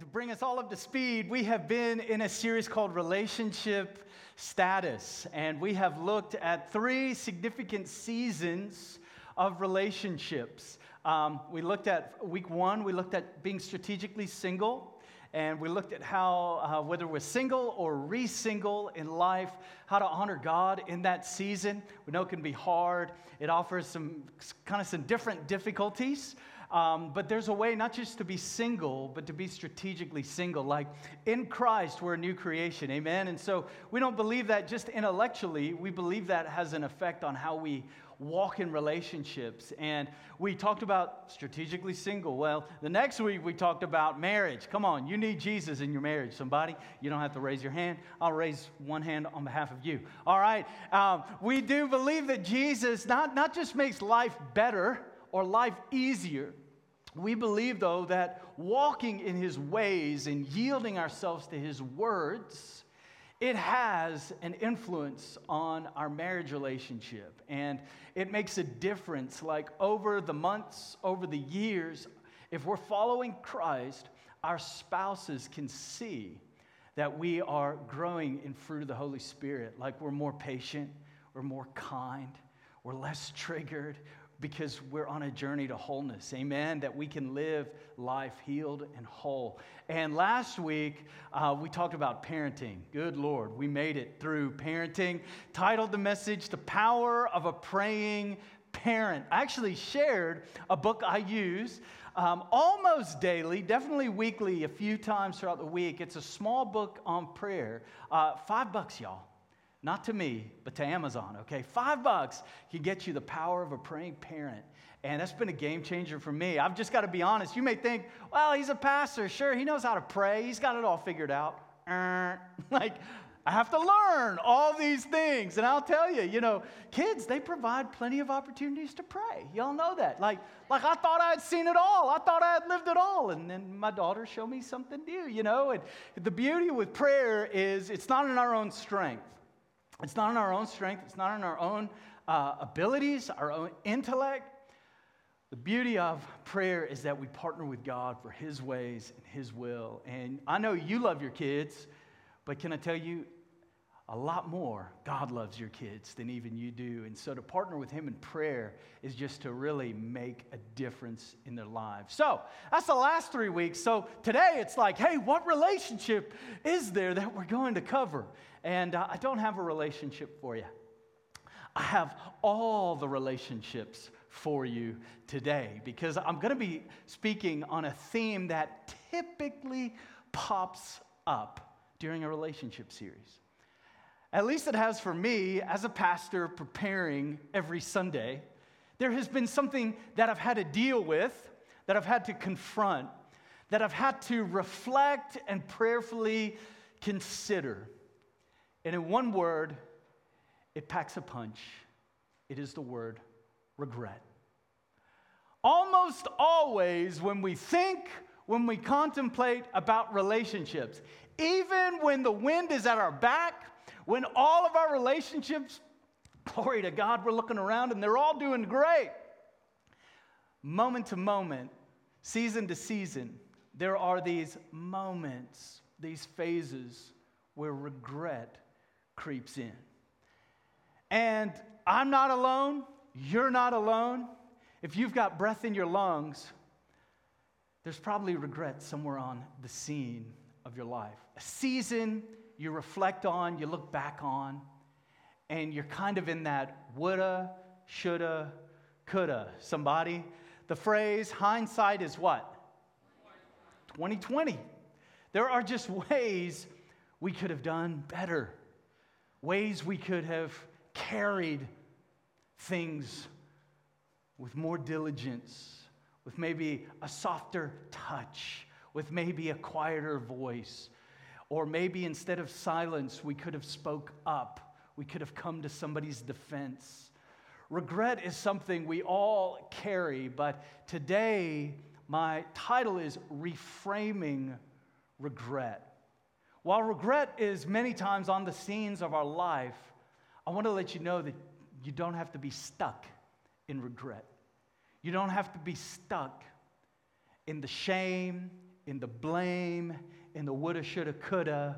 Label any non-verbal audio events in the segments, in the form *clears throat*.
To bring us all up to speed, we have been in a series called Relationship Status, and we have looked at three significant seasons of relationships. Um, we looked at week one, we looked at being strategically single, and we looked at how, uh, whether we're single or re single in life, how to honor God in that season. We know it can be hard, it offers some kind of some different difficulties. Um, but there's a way not just to be single, but to be strategically single. Like in Christ, we're a new creation. Amen. And so we don't believe that just intellectually, we believe that has an effect on how we walk in relationships. And we talked about strategically single. Well, the next week we talked about marriage. Come on, you need Jesus in your marriage. Somebody, you don't have to raise your hand. I'll raise one hand on behalf of you. All right. Um, we do believe that Jesus not, not just makes life better or life easier we believe, though, that walking in his ways and yielding ourselves to his words, it has an influence on our marriage relationship. And it makes a difference. Like over the months, over the years, if we're following Christ, our spouses can see that we are growing in fruit of the Holy Spirit. Like we're more patient, we're more kind, we're less triggered, because we're on a journey to wholeness. Amen. That we can live life healed and whole. And last week, uh, we talked about parenting. Good Lord, we made it through parenting. Titled the message, The Power of a Praying Parent. I actually shared a book I use. Um, almost daily, definitely weekly, a few times throughout the week. It's a small book on prayer. Uh, five bucks, y'all not to me, but to Amazon, okay? Five bucks can get you the power of a praying parent. And that's been a game changer for me. I've just got to be honest. You may think, well, he's a pastor. Sure, he knows how to pray, he's got it all figured out. Uh, *laughs* like, I have to learn all these things. And I'll tell you, you know, kids, they provide plenty of opportunities to pray. Y'all know that. Like, like I thought I had seen it all. I thought I had lived it all. And then my daughter showed me something new, you know. And the beauty with prayer is it's not in our own strength. It's not in our own strength, it's not in our own uh, abilities, our own intellect. The beauty of prayer is that we partner with God for His ways and His will. And I know you love your kids, but can I tell you, a lot more God loves your kids than even you do. And so to partner with Him in prayer is just to really make a difference in their lives. So that's the last three weeks. So today it's like, hey, what relationship is there that we're going to cover? And uh, I don't have a relationship for you. I have all the relationships for you today because I'm going to be speaking on a theme that typically pops up during a relationship series. At least it has for me as a pastor preparing every Sunday. There has been something that I've had to deal with, that I've had to confront, that I've had to reflect and prayerfully consider. And in one word, it packs a punch. It is the word regret. Almost always, when we think, when we contemplate about relationships, even when the wind is at our back, when all of our relationships, glory to God, we're looking around and they're all doing great. Moment to moment, season to season, there are these moments, these phases where regret creeps in. And I'm not alone. You're not alone. If you've got breath in your lungs, there's probably regret somewhere on the scene of your life. A season you reflect on, you look back on, and you're kind of in that woulda, shoulda, coulda. Somebody, the phrase hindsight is what? 2020. There are just ways we could have done better ways we could have carried things with more diligence, with maybe a softer touch, with maybe a quieter voice. Or maybe instead of silence, we could have spoke up. We could have come to somebody's defense. Regret is something we all carry, but today my title is Reframing Regret. While regret is many times on the scenes of our life, I want to let you know that you don't have to be stuck in regret. You don't have to be stuck in the shame, in the blame, in the woulda, shoulda, coulda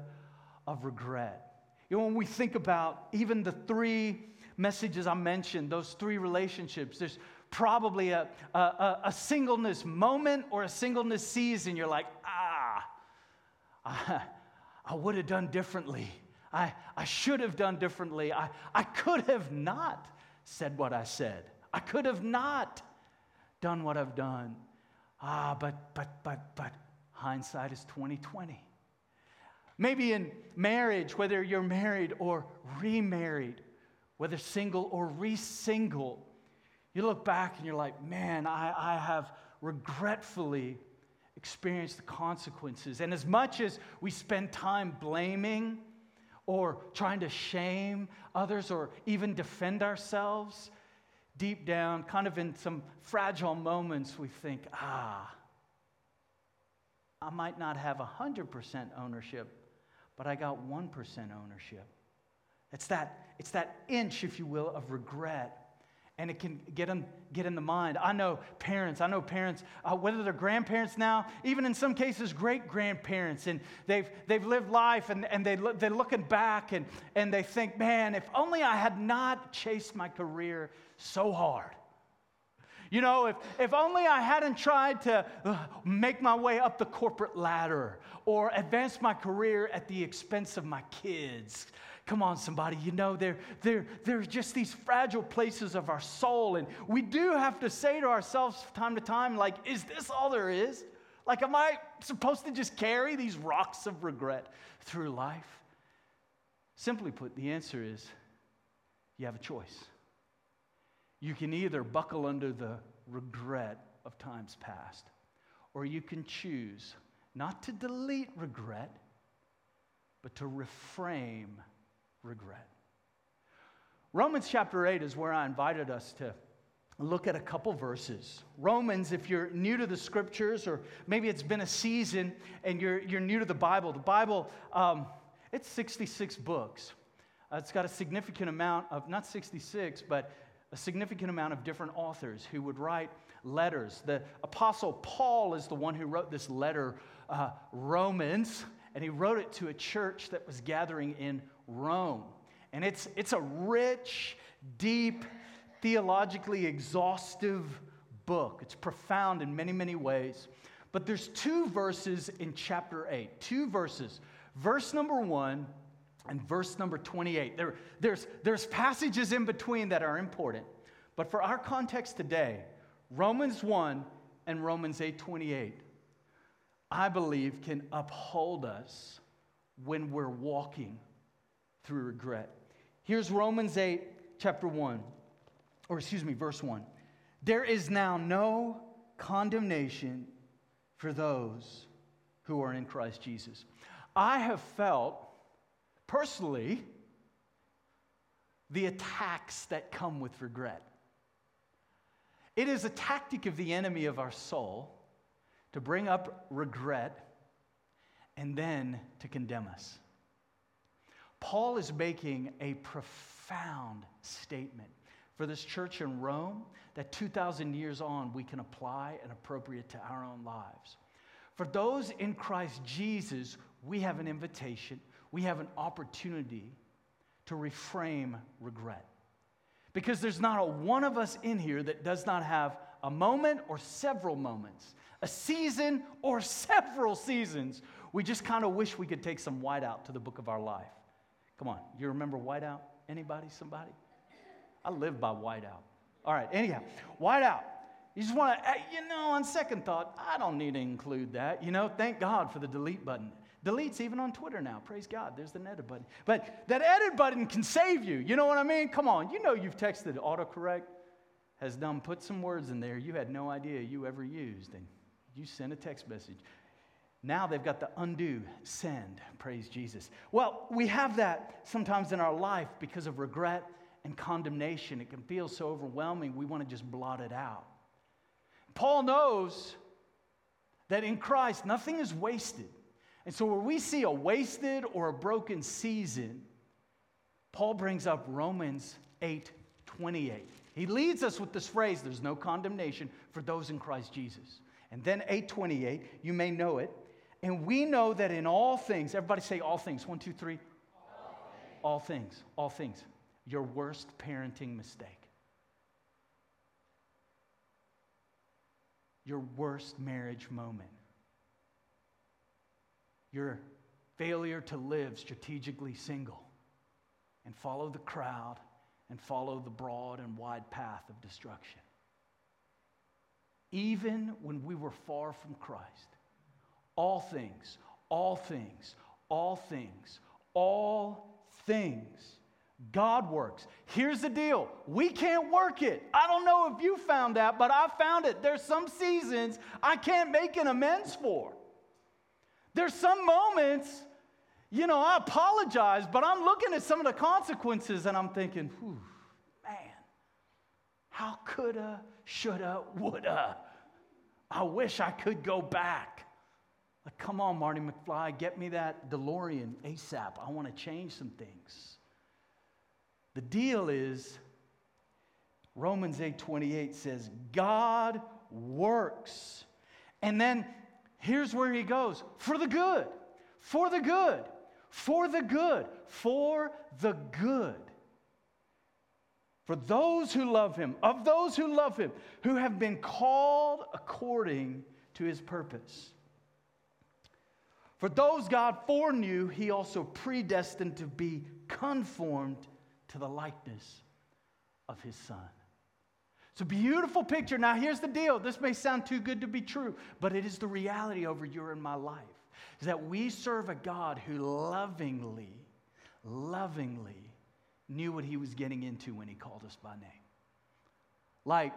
of regret. You know, when we think about even the three messages I mentioned, those three relationships, there's probably a, a, a singleness moment or a singleness season. You're like, ah, I, I would have done differently. I, I should have done differently. I, I could have not said what I said. I could have not done what I've done. Ah, but, but, but, but, hindsight is 2020. Maybe in marriage, whether you're married or remarried, whether single or re-single, you look back and you're like, man, I, I have regretfully experienced the consequences. And as much as we spend time blaming or trying to shame others or even defend ourselves, deep down, kind of in some fragile moments, we think, ah, I might not have 100% ownership, but I got 1% ownership. It's that, it's that inch, if you will, of regret. And it can get in, get in the mind. I know parents, I know parents, uh, whether they're grandparents now, even in some cases, great grandparents, and they've, they've lived life and, and they, they're looking back and, and they think, man, if only I had not chased my career so hard. You know, if, if only I hadn't tried to uh, make my way up the corporate ladder or advance my career at the expense of my kids. Come on, somebody. You know, they're, they're, just these fragile places of our soul. And we do have to say to ourselves from time to time, like, is this all there is? Like, am I supposed to just carry these rocks of regret through life? Simply put, the answer is you have a choice. You can either buckle under the regret of times past, or you can choose not to delete regret, but to reframe regret. Romans chapter 8 is where I invited us to look at a couple verses. Romans, if you're new to the scriptures, or maybe it's been a season and you're, you're new to the Bible, the Bible, um, it's 66 books. Uh, it's got a significant amount of, not 66, but a significant amount of different authors who would write letters. The Apostle Paul is the one who wrote this letter, uh, Romans, and he wrote it to a church that was gathering in Rome. And it's, it's a rich, deep, theologically exhaustive book. It's profound in many, many ways. But there's two verses in chapter 8, two verses. Verse number one and verse number 28. There, there's, there's passages in between that are important. But for our context today, Romans 1 and Romans 8:28, I believe can uphold us when we're walking through regret. Here's Romans 8, chapter 1, or excuse me, verse 1. There is now no condemnation for those who are in Christ Jesus. I have felt personally the attacks that come with regret. It is a tactic of the enemy of our soul to bring up regret and then to condemn us. Paul is making a profound statement for this church in Rome that 2,000 years on we can apply and appropriate to our own lives. For those in Christ Jesus, we have an invitation we have an opportunity to reframe regret. Because there's not a one of us in here that does not have a moment or several moments, a season or *laughs* several seasons. We just kind of wish we could take some whiteout to the book of our life. Come on, you remember whiteout? Anybody, somebody? I live by whiteout. All right, anyhow, whiteout. You just want to, eh, you know, on second thought, I don't need to include that. You know, thank God for the delete button. Deletes even on Twitter now. Praise God. There's the edit button. But that edit button can save you. You know what I mean? Come on. You know you've texted autocorrect has done put some words in there you had no idea you ever used and you sent a text message. Now they've got the undo send. Praise Jesus. Well, we have that sometimes in our life because of regret and condemnation. It can feel so overwhelming, we want to just blot it out. Paul knows that in Christ, nothing is wasted. And so, where we see a wasted or a broken season, Paul brings up Romans 8 28. He leads us with this phrase there's no condemnation for those in Christ Jesus. And then 828, you may know it. And we know that in all things, everybody say all things. One, two, three. All things. All things. All things. Your worst parenting mistake. Your worst marriage moment. Your failure to live strategically single and follow the crowd and follow the broad and wide path of destruction. Even when we were far from Christ, all things, all things, all things, all things. God works. Here's the deal we can't work it. I don't know if you found that, but I found it. There's some seasons I can't make an amends for. There's some moments, you know, I apologize, but I'm looking at some of the consequences and I'm thinking, man, how coulda, shoulda, woulda. I wish I could go back. Like, come on, Marty McFly, get me that DeLorean ASAP. I want to change some things. The deal is, Romans 8 28 says, God works. And then here's where he goes for the good, for the good, for the good, for the good. For those who love him, of those who love him, who have been called according to his purpose. For those God foreknew, he also predestined to be conformed to the likeness of his son. It's a beautiful picture. Now, here's the deal. This may sound too good to be true, but it is the reality over your and my life. Is that we serve a God who lovingly, lovingly knew what he was getting into when he called us by name. Like,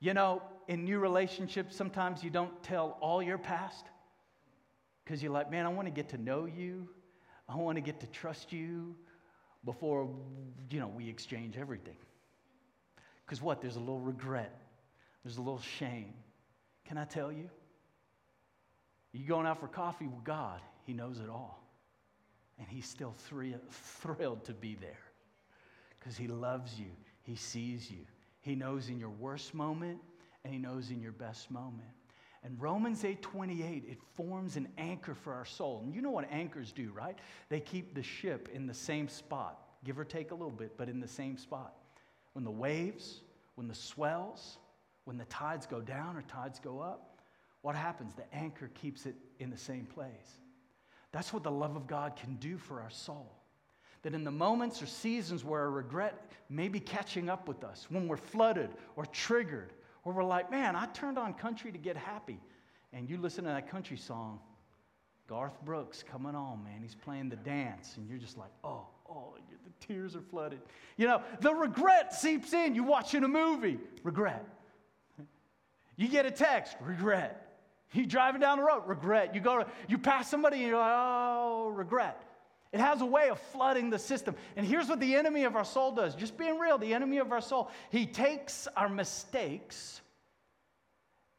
you know, in new relationships, sometimes you don't tell all your past because you're like, man, I want to get to know you. I want to get to trust you before, you know, we exchange everything. Because what? There's a little regret, there's a little shame. Can I tell you? You going out for coffee with God, He knows it all. And He's still thrilled to be there because He loves you, He sees you. He knows in your worst moment, and He knows in your best moment. And Romans 8:28, it forms an anchor for our soul. And you know what anchors do, right? They keep the ship in the same spot, give or take a little bit, but in the same spot. When the waves, when the swells, when the tides go down or tides go up, what happens? The anchor keeps it in the same place. That's what the love of God can do for our soul. That in the moments or seasons where our regret may be catching up with us, when we're flooded or triggered where we're like, man, I turned on country to get happy. And you listen to that country song, Garth Brooks coming on, man. He's playing the dance, and you're just like, oh, oh, tears are flooded. You know, the regret seeps in. You're watching a movie, regret. You get a text, regret. You're driving down the road, regret. You go to, you pass somebody, and you're like, oh, regret. It has a way of flooding the system. And here's what the enemy of our soul does just being real, the enemy of our soul, he takes our mistakes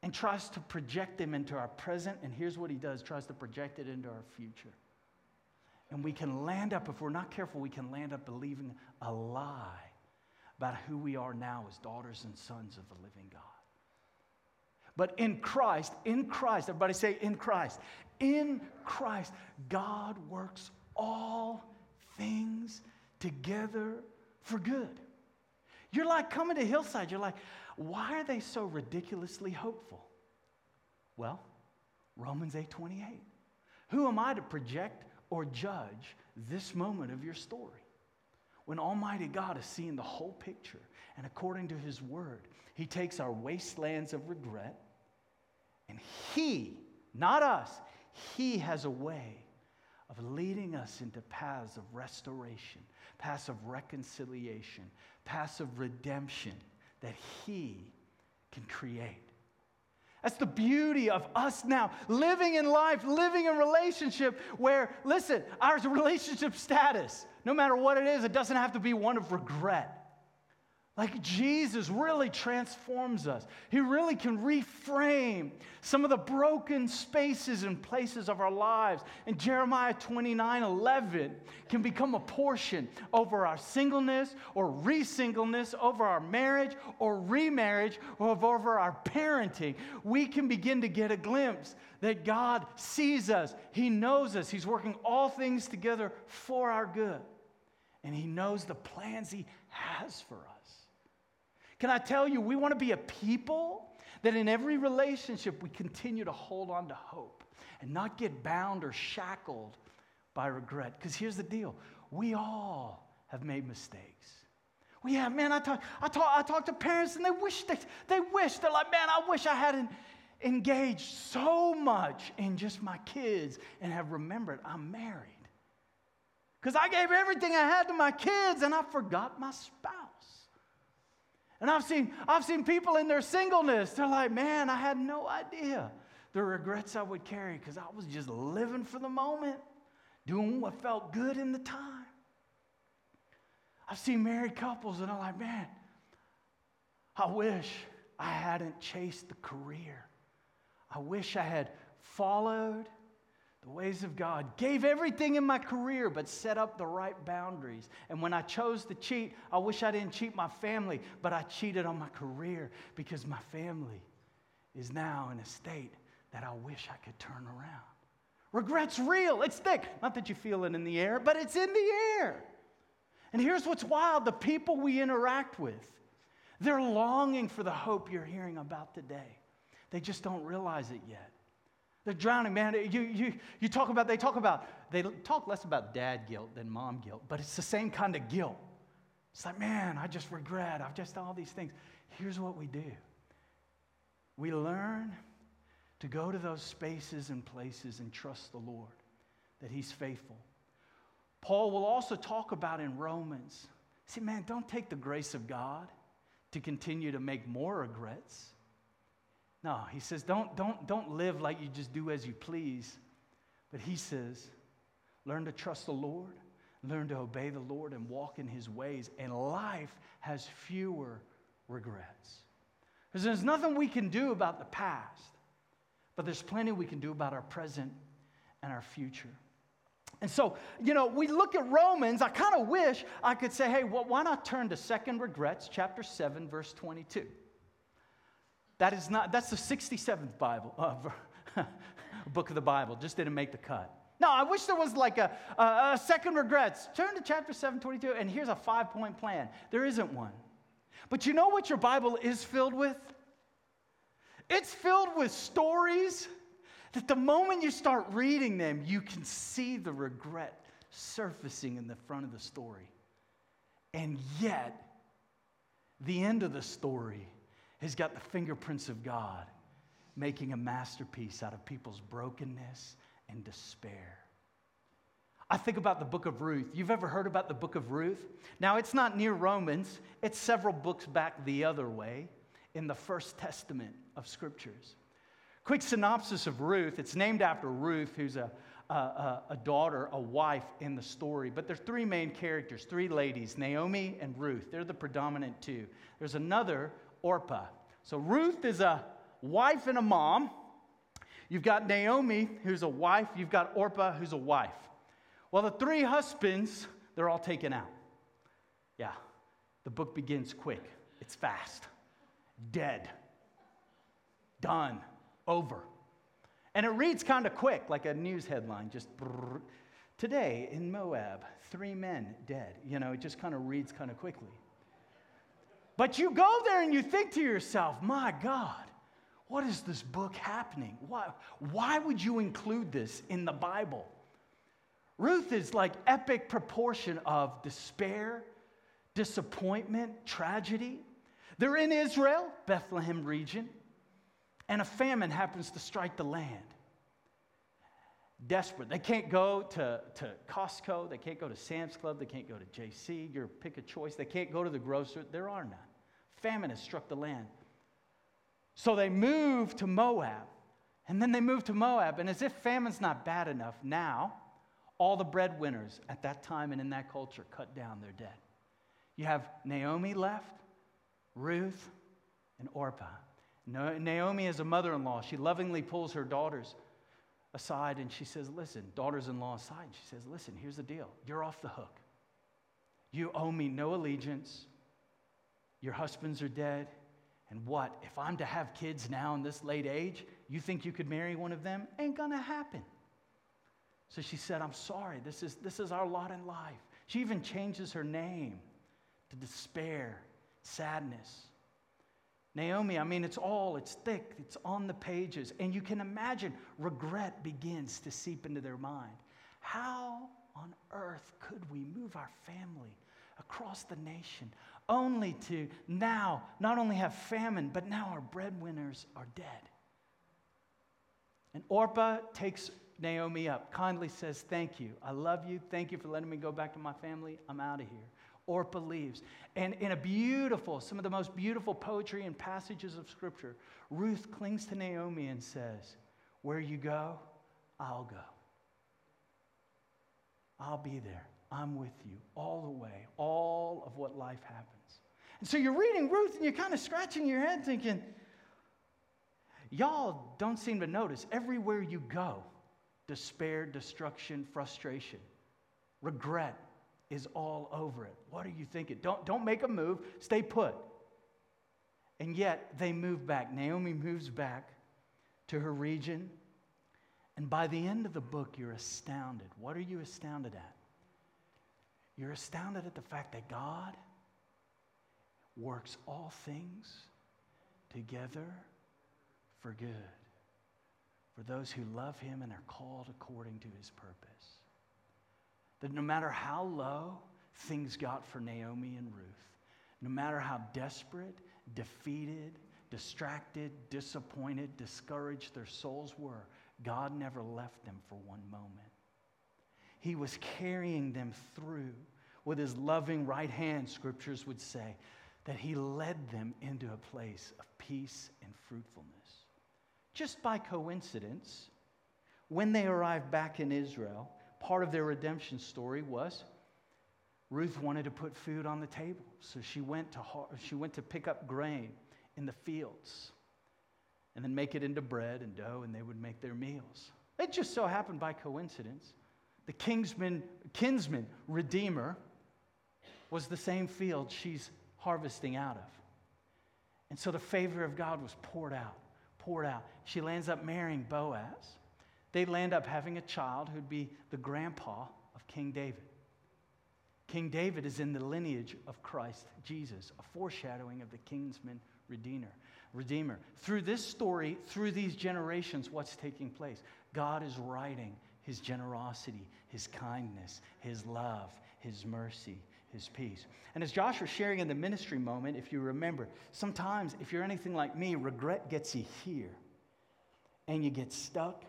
and tries to project them into our present. And here's what he does tries to project it into our future. And we can land up, if we're not careful, we can land up believing a lie about who we are now as daughters and sons of the living God. But in Christ, in Christ, everybody say, in Christ, in Christ, God works all things together for good. You're like coming to Hillside, you're like, why are they so ridiculously hopeful? Well, Romans 8:28. Who am I to project or judge this moment of your story? When Almighty God is seeing the whole picture, and according to His Word, He takes our wastelands of regret, and He, not us, He has a way of leading us into paths of restoration, paths of reconciliation, paths of redemption that He can create. That's the beauty of us now living in life, living in relationship where, listen, our relationship status, no matter what it is, it doesn't have to be one of regret. Like Jesus really transforms us. He really can reframe some of the broken spaces and places of our lives. And Jeremiah 29 11 can become a portion over our singleness or re singleness, over our marriage or remarriage, or over our parenting. We can begin to get a glimpse that God sees us, He knows us, He's working all things together for our good. And He knows the plans He has for us. Can I tell you, we want to be a people that in every relationship we continue to hold on to hope and not get bound or shackled by regret. Because here's the deal we all have made mistakes. We have, man, I talk, I talk, I talk to parents and they wish, they, they wish, they're like, man, I wish I hadn't engaged so much in just my kids and have remembered I'm married. Because I gave everything I had to my kids and I forgot my spouse. And I've seen, I've seen people in their singleness, they're like, man, I had no idea the regrets I would carry because I was just living for the moment, doing what felt good in the time. I've seen married couples and I'm like, man, I wish I hadn't chased the career. I wish I had followed the ways of God, gave everything in my career, but set up the right boundaries. And when I chose to cheat, I wish I didn't cheat my family, but I cheated on my career because my family is now in a state that I wish I could turn around. Regret's real, it's thick. Not that you feel it in the air, but it's in the air. And here's what's wild the people we interact with, they're longing for the hope you're hearing about today. They just don't realize it yet. They're drowning, man. You, you, you talk about, they talk about, they talk less about dad guilt than mom guilt, but it's the same kind of guilt. It's like, man, I just regret. I've just done all these things. Here's what we do we learn to go to those spaces and places and trust the Lord that He's faithful. Paul will also talk about in Romans. See, man, don't take the grace of God to continue to make more regrets. No, he says, don't, don't, don't live like you just do as you please. But he says, learn to trust the Lord, learn to obey the Lord, and walk in his ways. And life has fewer regrets. Because there's nothing we can do about the past, but there's plenty we can do about our present and our future. And so, you know, we look at Romans. I kind of wish I could say, hey, well, why not turn to Second Regrets, chapter 7, verse 22. That is not, that's the 67th Bible, uh, *laughs* book of the Bible, just didn't make the cut. No, I wish there was like a, a, a second regrets. Turn to chapter 722, and here's a five point plan. There isn't one. But you know what your Bible is filled with? It's filled with stories that the moment you start reading them, you can see the regret surfacing in the front of the story. And yet, the end of the story has got the fingerprints of God making a masterpiece out of people's brokenness and despair. I think about the book of Ruth. You've ever heard about the book of Ruth? Now, it's not near Romans, it's several books back the other way in the First Testament of Scriptures. Quick synopsis of Ruth it's named after Ruth, who's a, a, a daughter, a wife in the story. But there's three main characters, three ladies Naomi and Ruth. They're the predominant two. There's another Orpah. So Ruth is a wife and a mom. You've got Naomi, who's a wife. You've got Orpah, who's a wife. Well, the three husbands, they're all taken out. Yeah, the book begins quick, it's fast. Dead. Done. Over. And it reads kind of quick, like a news headline, just brrr. today in Moab, three men dead. You know, it just kind of reads kind of quickly. But you go there and you think to yourself, my God, what is this book happening? Why, why would you include this in the Bible? Ruth is like epic proportion of despair, disappointment, tragedy. They're in Israel, Bethlehem region, and a famine happens to strike the land. Desperate. They can't go to, to Costco, they can't go to Sam's Club, they can't go to JC, your pick a choice. They can't go to the grocer, there are none famine has struck the land. So they move to Moab. And then they move to Moab. And as if famine's not bad enough, now all the breadwinners at that time and in that culture cut down, they're dead. You have Naomi left Ruth and Orpah. Naomi is a mother in law. She lovingly pulls her daughters aside and she says, Listen, daughters in law aside. and She says, Listen, here's the deal. You're off the hook. You owe me no allegiance. Your husbands are dead. And what? If I'm to have kids now in this late age, you think you could marry one of them? Ain't gonna happen. So she said, I'm sorry. This is, this is our lot in life. She even changes her name to despair, sadness. Naomi, I mean, it's all, it's thick, it's on the pages. And you can imagine regret begins to seep into their mind. How on earth could we move our family across the nation only to now not only have famine, but now our breadwinners are dead? And Orpah takes Naomi up, kindly says, Thank you. I love you. Thank you for letting me go back to my family. I'm out of here. Orpah believes. And in a beautiful, some of the most beautiful poetry and passages of Scripture, Ruth clings to Naomi and says, Where you go, I'll go. I'll be there. I'm with you all the way, all of what life happens. And so you're reading Ruth and you're kind of scratching your head thinking, Y'all don't seem to notice everywhere you go, despair, destruction, frustration, regret is all over it. What are you thinking? Don't, don't make a move, stay put. And yet they move back. Naomi moves back to her region. And by the end of the book, you're astounded. What are you astounded at? You're astounded at the fact that God works all things together for good for those who love him and are called according to his purpose. That no matter how low things got for Naomi and Ruth, no matter how desperate, defeated, distracted, disappointed, discouraged their souls were, God never left them for one moment. He was carrying them through with his loving right hand, scriptures would say, that he led them into a place of peace and fruitfulness just by coincidence, when they arrived back in Israel, part of their redemption story was Ruth wanted to put food on the table. So she went to, she went to pick up grain in the fields and then make it into bread and dough, and they would make their meals. It just so happened by coincidence. The kinsman, kinsman redeemer was the same field she's harvesting out of. And so the favor of God was poured out poured out. She lands up marrying Boaz. They land up having a child who'd be the grandpa of King David. King David is in the lineage of Christ Jesus, a foreshadowing of the kinsman redeemer. Redeemer. Through this story, through these generations, what's taking place? God is writing his generosity, his kindness, his love, his mercy, his peace. And as Josh was sharing in the ministry moment, if you remember, sometimes if you're anything like me, regret gets you here. And you get stuck,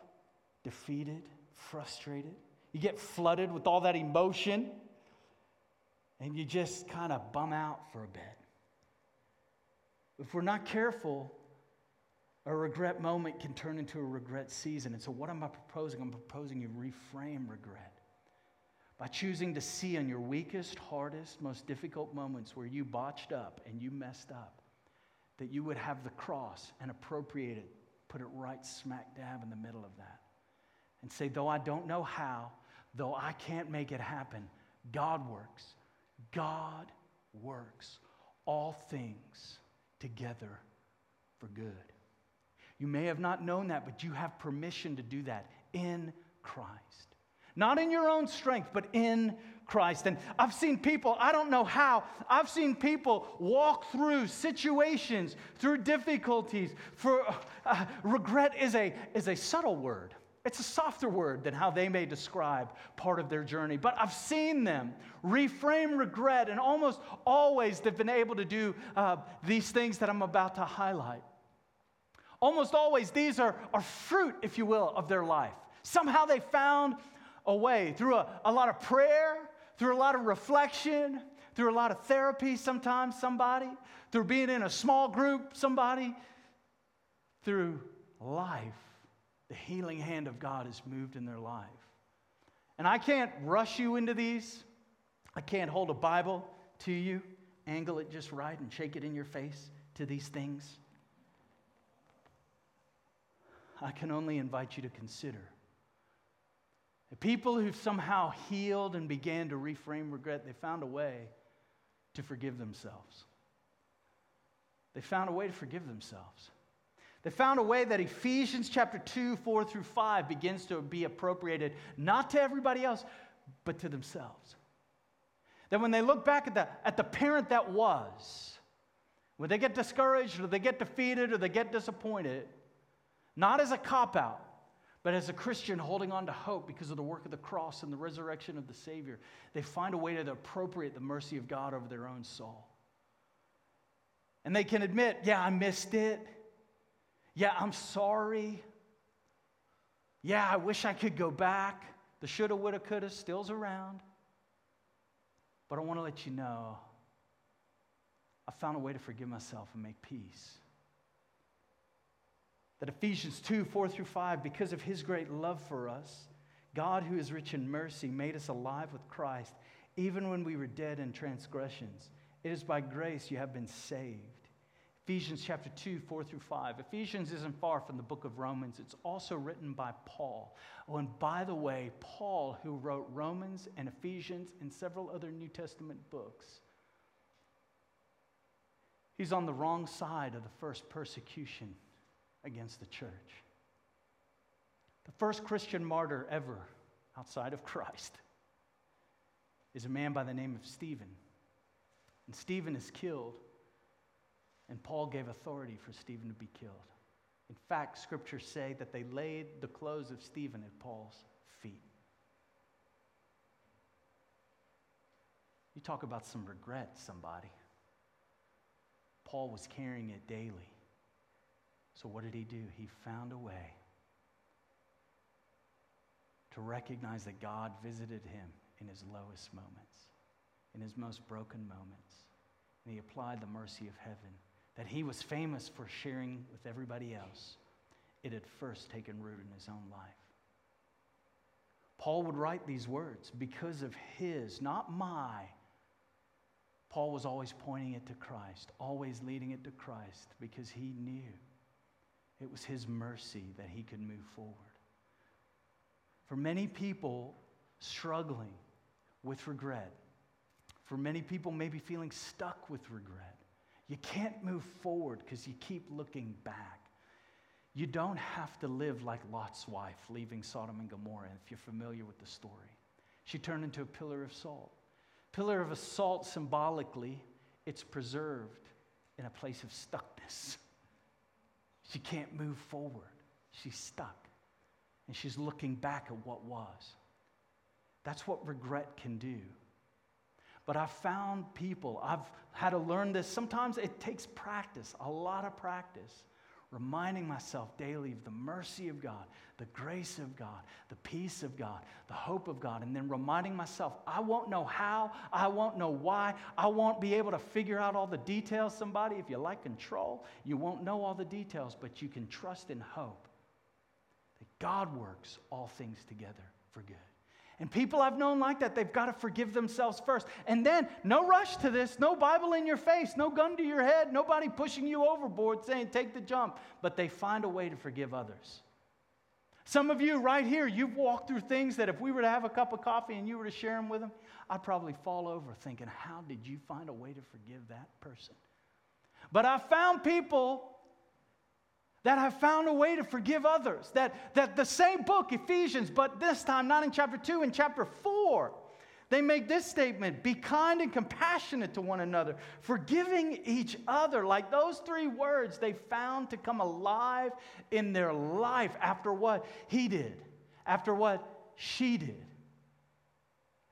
defeated, frustrated. You get flooded with all that emotion. And you just kind of bum out for a bit. If we're not careful, a regret moment can turn into a regret season. And so, what am I proposing? I'm proposing you reframe regret by choosing to see on your weakest, hardest, most difficult moments where you botched up and you messed up, that you would have the cross and appropriate it, put it right smack dab in the middle of that. And say, though I don't know how, though I can't make it happen, God works. God works all things together for good. You may have not known that, but you have permission to do that in Christ. Not in your own strength, but in Christ. And I've seen people, I don't know how, I've seen people walk through situations, through difficulties. For uh, regret is a, is a subtle word. It's a softer word than how they may describe part of their journey. But I've seen them reframe regret, and almost always they've been able to do uh, these things that I'm about to highlight. Almost always, these are, are fruit, if you will, of their life. Somehow they found a way through a, a lot of prayer, through a lot of reflection, through a lot of therapy sometimes, somebody, through being in a small group, somebody, through life. The healing hand of God has moved in their life. And I can't rush you into these. I can't hold a Bible to you angle it just right and shake it in your face to these things? I can only invite you to consider. The people who somehow healed and began to reframe regret, they found a way to forgive themselves. They found a way to forgive themselves. They found a way that Ephesians chapter 2, 4 through 5 begins to be appropriated not to everybody else, but to themselves. That when they look back at the, at the parent that was, when they get discouraged or they get defeated or they get disappointed, not as a cop out, but as a Christian holding on to hope because of the work of the cross and the resurrection of the Savior, they find a way to appropriate the mercy of God over their own soul. And they can admit, yeah, I missed it. Yeah, I'm sorry. Yeah, I wish I could go back. The shoulda, woulda, coulda still's around. But I want to let you know I found a way to forgive myself and make peace. That Ephesians 2 4 through 5, because of his great love for us, God, who is rich in mercy, made us alive with Christ, even when we were dead in transgressions. It is by grace you have been saved. Ephesians chapter 2, 4 through 5. Ephesians isn't far from the book of Romans. It's also written by Paul. Oh, and by the way, Paul, who wrote Romans and Ephesians and several other New Testament books, he's on the wrong side of the first persecution against the church. The first Christian martyr ever outside of Christ is a man by the name of Stephen. And Stephen is killed, and Paul gave authority for Stephen to be killed. In fact, scriptures say that they laid the clothes of Stephen at Paul's feet. You talk about some regret, somebody. Paul was carrying it daily. So, what did he do? He found a way to recognize that God visited him in his lowest moments, in his most broken moments. And he applied the mercy of heaven that he was famous for sharing with everybody else. It had first taken root in his own life. Paul would write these words because of his, not my. Paul was always pointing it to Christ, always leading it to Christ because he knew it was his mercy that he could move forward. For many people struggling with regret, for many people maybe feeling stuck with regret, you can't move forward because you keep looking back. You don't have to live like Lot's wife leaving Sodom and Gomorrah, if you're familiar with the story. She turned into a pillar of salt. Pillar of salt symbolically, it's preserved in a place of stuckness. *laughs* She can't move forward. She's stuck. And she's looking back at what was. That's what regret can do. But I've found people, I've had to learn this. Sometimes it takes practice, a lot of practice, reminding myself daily of the mercy of God, the grace of God, the peace of God, the hope of God, and then reminding myself, I won't know how, I won't know why, I won't be able to figure out all the details. Somebody, if you like control, you won't know all the details, but you can trust and hope that God works all things together for good. And people I've known like that, they've got to forgive themselves first. And then, no rush to this, no Bible in your face, no gun to your head, nobody pushing you overboard saying, take the jump. But they find a way to forgive others. Some of you right here, you've walked through things that if we were to have a cup of coffee and you were to share them with them, I'd probably fall over thinking, how did you find a way to forgive that person? But I found people that have found a way to forgive others. That, that the same book, Ephesians, but this time not in chapter 2, in chapter 4, they make this statement be kind and compassionate to one another, forgiving each other. Like those three words, they found to come alive in their life after what he did, after what she did,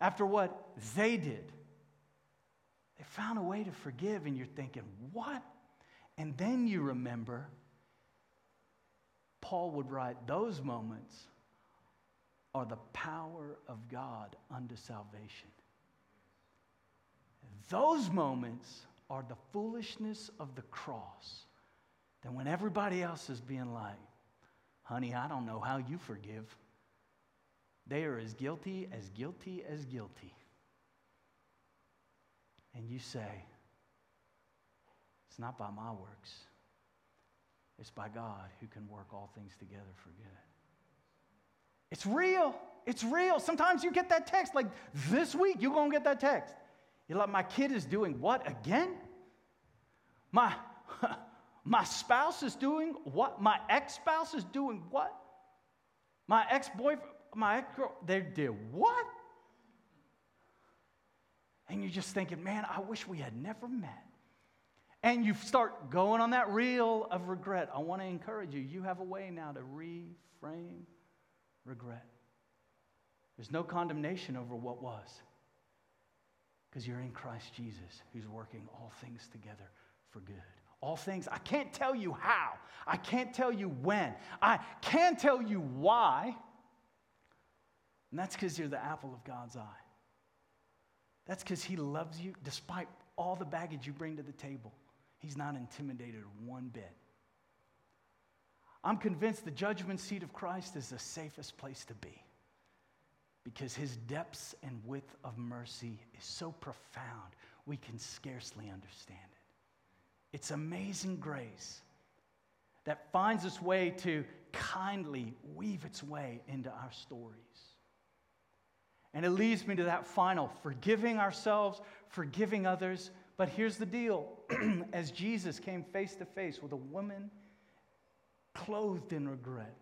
after what they did. They found a way to forgive, and you're thinking, what? And then you remember Paul would write, those moments are the power of God unto salvation. Those moments are the foolishness of the cross. That when everybody else is being like, honey, I don't know how you forgive, they are as guilty as guilty as guilty. And you say, It's not by my works, it's by God who can work all things together for good. It's real. It's real. Sometimes you get that text, like this week, you're going to get that text. You're like, my kid is doing what again? My, *laughs* my spouse is doing what? My ex spouse is doing what? My ex boyfriend, my ex girl, they did what? And you're just thinking, man, I wish we had never met. And you start going on that reel of regret. I want to encourage you. You have a way now to reframe regret. There's no condemnation over what was because you're in Christ Jesus who's working all things together for good. All things, I can't tell you how, I can't tell you when, I can tell you why. And that's because you're the apple of God's eye. That's because He loves you despite all the baggage you bring to the table. He's not intimidated one bit. I'm convinced the judgment seat of Christ is the safest place to be because his depths and width of mercy is so profound, we can scarcely understand it. It's amazing grace that finds its way to kindly weave its way into our stories. And it leads me to that final forgiving ourselves, forgiving others. But here's the deal *clears throat* as Jesus came face to face with a woman clothed in regret,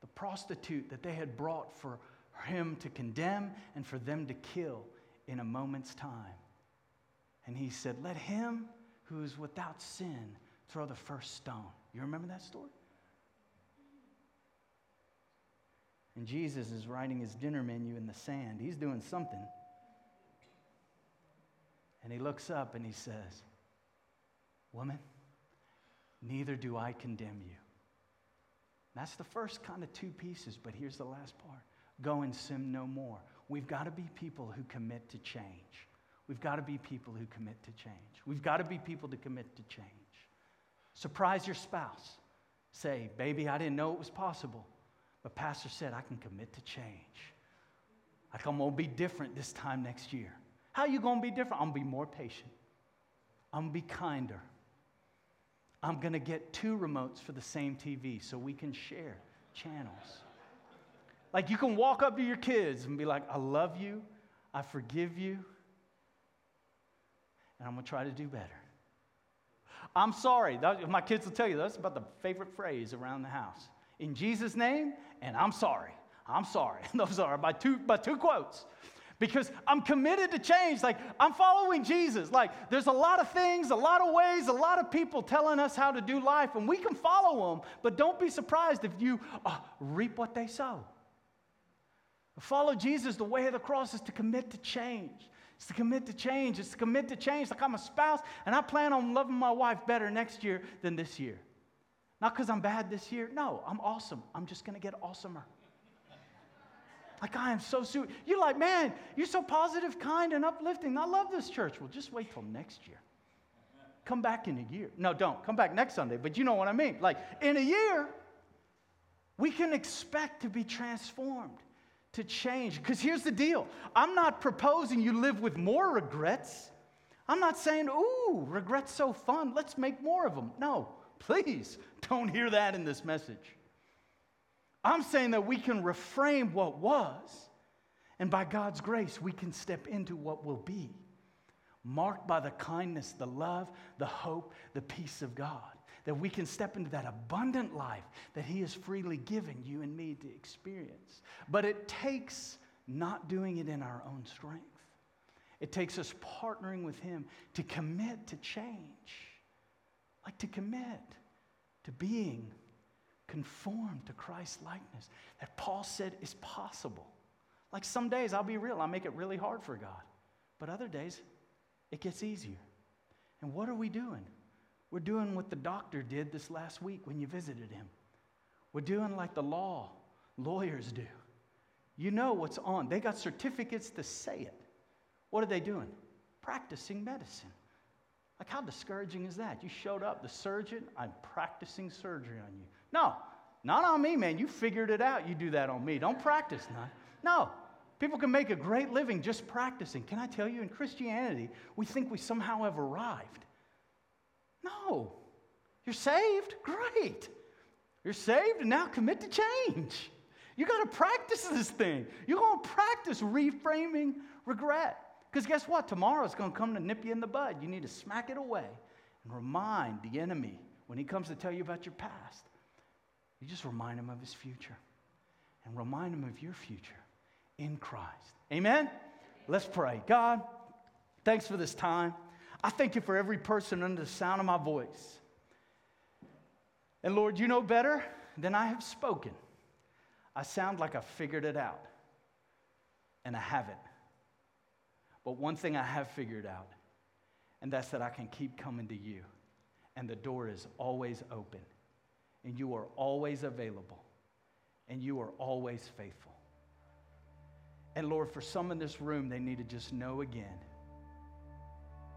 the prostitute that they had brought for him to condemn and for them to kill in a moment's time. And he said, Let him who is without sin throw the first stone. You remember that story? And Jesus is writing his dinner menu in the sand. He's doing something. And he looks up and he says, Woman, neither do I condemn you. That's the first kind of two pieces, but here's the last part go and sin no more. We've got to be people who commit to change. We've got to be people who commit to change. We've got to be people to commit to change. Surprise your spouse. Say, baby, I didn't know it was possible, but Pastor said I can commit to change. I'm gonna be different this time next year. How are you gonna be different? I'm gonna be more patient. I'm gonna be kinder. I'm going to get two remotes for the same TV so we can share channels. Like you can walk up to your kids and be like, I love you, I forgive you, and I'm going to try to do better. I'm sorry. That, my kids will tell you that's about the favorite phrase around the house. In Jesus' name, and I'm sorry. I'm sorry. *laughs* Those are my two, my two quotes because I'm committed to change. Like, I'm following Jesus. Like, there's a lot of things, a lot of ways, a lot of people telling us how to do life, and we can follow them, but don't be surprised if you uh, reap what they sow. Follow Jesus, the way of the cross is to commit to change. It's to commit to change. It's to commit to change. Like I'm a spouse, and I plan on loving my wife better next year than this year. Not because I'm bad this year. No, I'm awesome. I'm just going to get awesomer. Like, I am so sweet. You're like, man, you're so positive, kind, and uplifting. I love this church. Well, just wait till next year. Come back in a year. No, don't. Come back next Sunday, but you know what I mean. Like, in a year, we can expect to be transformed, to change. Because here's the deal I'm not proposing you live with more regrets. I'm not saying, ooh, regrets so fun. Let's make more of them. No, please don't hear that in this message. I'm saying that we can reframe what was, and by God's grace, we can step into what will be, marked by the kindness, the love, the hope, the peace of God. That we can step into that abundant life that He has freely given you and me to experience. But it takes not doing it in our own strength. It takes us partnering with Him to commit to change, like to commit to being conformed to Christ's likeness that Paul said is possible. Like some days, I'll be real, I make it really hard for God. But other days, it gets easier. And what are we doing? We're doing what the doctor did this last week when you visited him. We're doing like the law lawyers do. You know what's on. They got certificates to say it. What are they doing? Practicing medicine. Like, how discouraging is that? You showed up, the surgeon, I'm practicing surgery on you. No, not on me, man. You figured it out. You do that on me. Don't practice none. No. People can make a great living just practicing. Can I tell you, in Christianity, we think we somehow have arrived. No. You're saved? Great. You're saved and now commit to change. You got to practice this thing. You're going to practice reframing regret. Because guess what? Tomorrow's going to come to nip you in the bud. You need to smack it away and remind the enemy when he comes to tell you about your past. You just remind him of his future and remind him of your future in Christ. Amen? Let's pray. God, thanks for this time. I thank you for every person under the sound of my voice. And Lord, you know better than I have spoken. I sound like I figured it out, and I haven't. But one thing I have figured out, and that's that I can keep coming to you, and the door is always open, and you are always available, and you are always faithful. And Lord, for some in this room, they need to just know again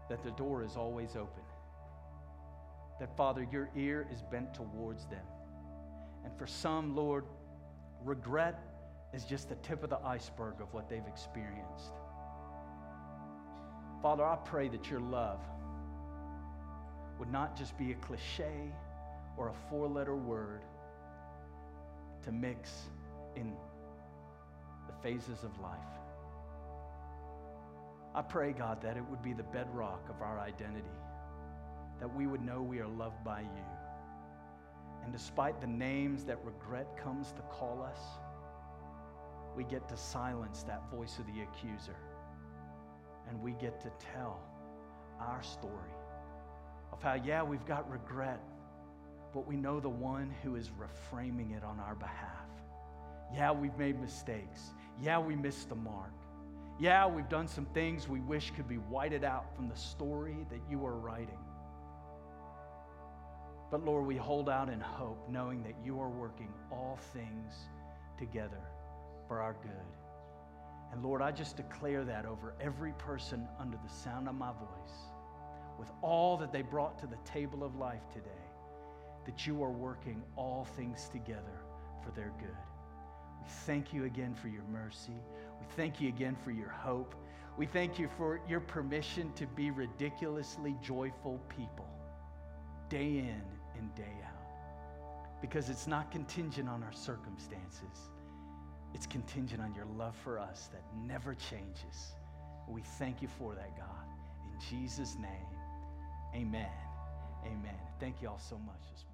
that the door is always open. That, Father, your ear is bent towards them. And for some, Lord, regret is just the tip of the iceberg of what they've experienced. Father, I pray that your love would not just be a cliche or a four letter word to mix in the phases of life. I pray, God, that it would be the bedrock of our identity, that we would know we are loved by you. And despite the names that regret comes to call us, we get to silence that voice of the accuser. And we get to tell our story of how, yeah, we've got regret, but we know the one who is reframing it on our behalf. Yeah, we've made mistakes. Yeah, we missed the mark. Yeah, we've done some things we wish could be whited out from the story that you are writing. But Lord, we hold out in hope, knowing that you are working all things together for our good. And Lord, I just declare that over every person under the sound of my voice, with all that they brought to the table of life today, that you are working all things together for their good. We thank you again for your mercy. We thank you again for your hope. We thank you for your permission to be ridiculously joyful people, day in and day out. Because it's not contingent on our circumstances, it's contingent on your love for us that never changes. We thank you for that, God. In Jesus' name, amen. Amen. Thank you all so much.